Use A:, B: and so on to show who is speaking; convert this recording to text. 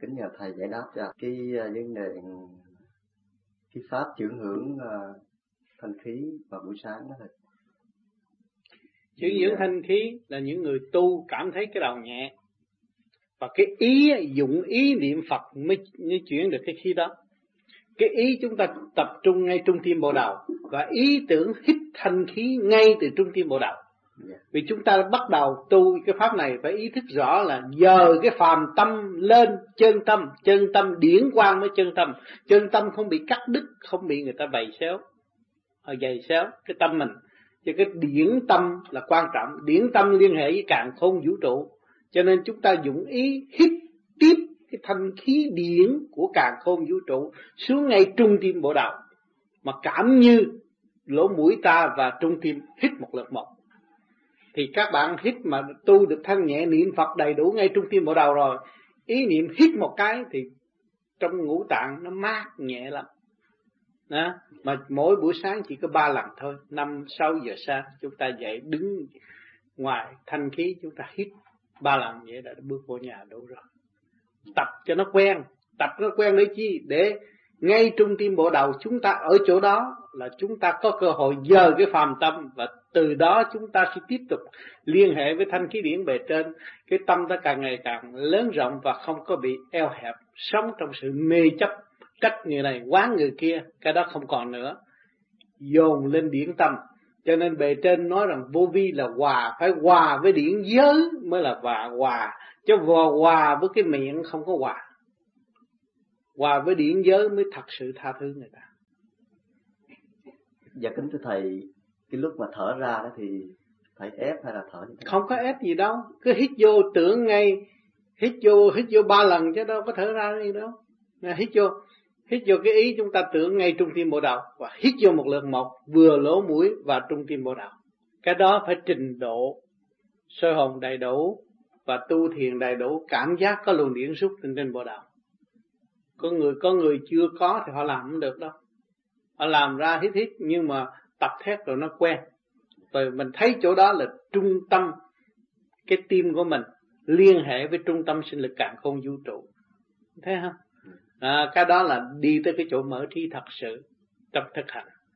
A: kính nhờ thầy giải đáp cho cái uh, vấn đề cái pháp chuyển hưởng uh, thanh khí vào buổi sáng đó thầy.
B: Chuyển dưỡng thanh khí là những người tu cảm thấy cái đầu nhẹ. Và cái ý dụng ý niệm Phật mới, mới chuyển được cái khí đó. Cái ý chúng ta tập trung ngay trung tim bộ đầu và ý tưởng hít thanh khí ngay từ trung tim bộ đầu. Dạ. vì chúng ta bắt đầu tu cái pháp này phải ý thức rõ là giờ cái phàm tâm lên chân tâm chân tâm điển quang với chân tâm. Chân tâm không bị cắt đứt, không bị người ta bày xéo họ dày xéo cái tâm mình. Cho cái điển tâm là quan trọng. Điển tâm liên hệ với càng khôn vũ trụ. Cho nên chúng ta dụng ý hít tiếp cái thanh khí điển của càng khôn vũ trụ xuống ngay trung tim bộ đầu mà cảm như lỗ mũi ta và trung tim hít một lượt một thì các bạn hít mà tu được thân nhẹ, niệm Phật đầy đủ ngay trung tim bộ đầu rồi. Ý niệm hít một cái thì trong ngũ tạng nó mát nhẹ lắm. Đó. mà mỗi buổi sáng chỉ có ba lần thôi. Năm, sáu giờ sáng chúng ta dậy đứng ngoài thanh khí, chúng ta hít ba lần vậy đã bước vô nhà đủ rồi. Tập cho nó quen. Tập nó quen để chi? Để ngay trung tim bộ đầu chúng ta ở chỗ đó là chúng ta có cơ hội dời cái phàm tâm và từ đó chúng ta sẽ tiếp tục liên hệ với thanh khí điển bề trên. Cái tâm ta càng ngày càng lớn rộng và không có bị eo hẹp, sống trong sự mê chấp cách người này, quán người kia, cái đó không còn nữa. Dồn lên điển tâm. Cho nên bề trên nói rằng vô vi là hòa, phải hòa với điển giới mới là hòa hòa. Chứ hòa hòa với cái miệng không có hòa. Hòa với điển giới mới thật sự tha thứ người ta
A: dạ kính thưa thầy, cái lúc mà thở ra đó thì thầy ép hay là thở như thế
B: không có ép gì đâu, cứ hít vô tưởng ngay, hít vô hít vô ba lần chứ đâu có thở ra gì đâu. Hít vô hít vô cái ý chúng ta tưởng ngay trung tim bộ đầu và hít vô một lượt một, vừa lỗ mũi và trung tim bộ đầu cái đó phải trình độ sơ hồn đầy đủ và tu thiền đầy đủ, cảm giác có luồng điện xúc trên trên bộ đầu có người có người chưa có thì họ làm không được đâu làm ra hít hít nhưng mà tập thét rồi nó quen. Rồi mình thấy chỗ đó là trung tâm cái tim của mình liên hệ với trung tâm sinh lực cạn không vũ trụ. Thấy không? À, cái đó là đi tới cái chỗ mở trí thật sự trong thực hành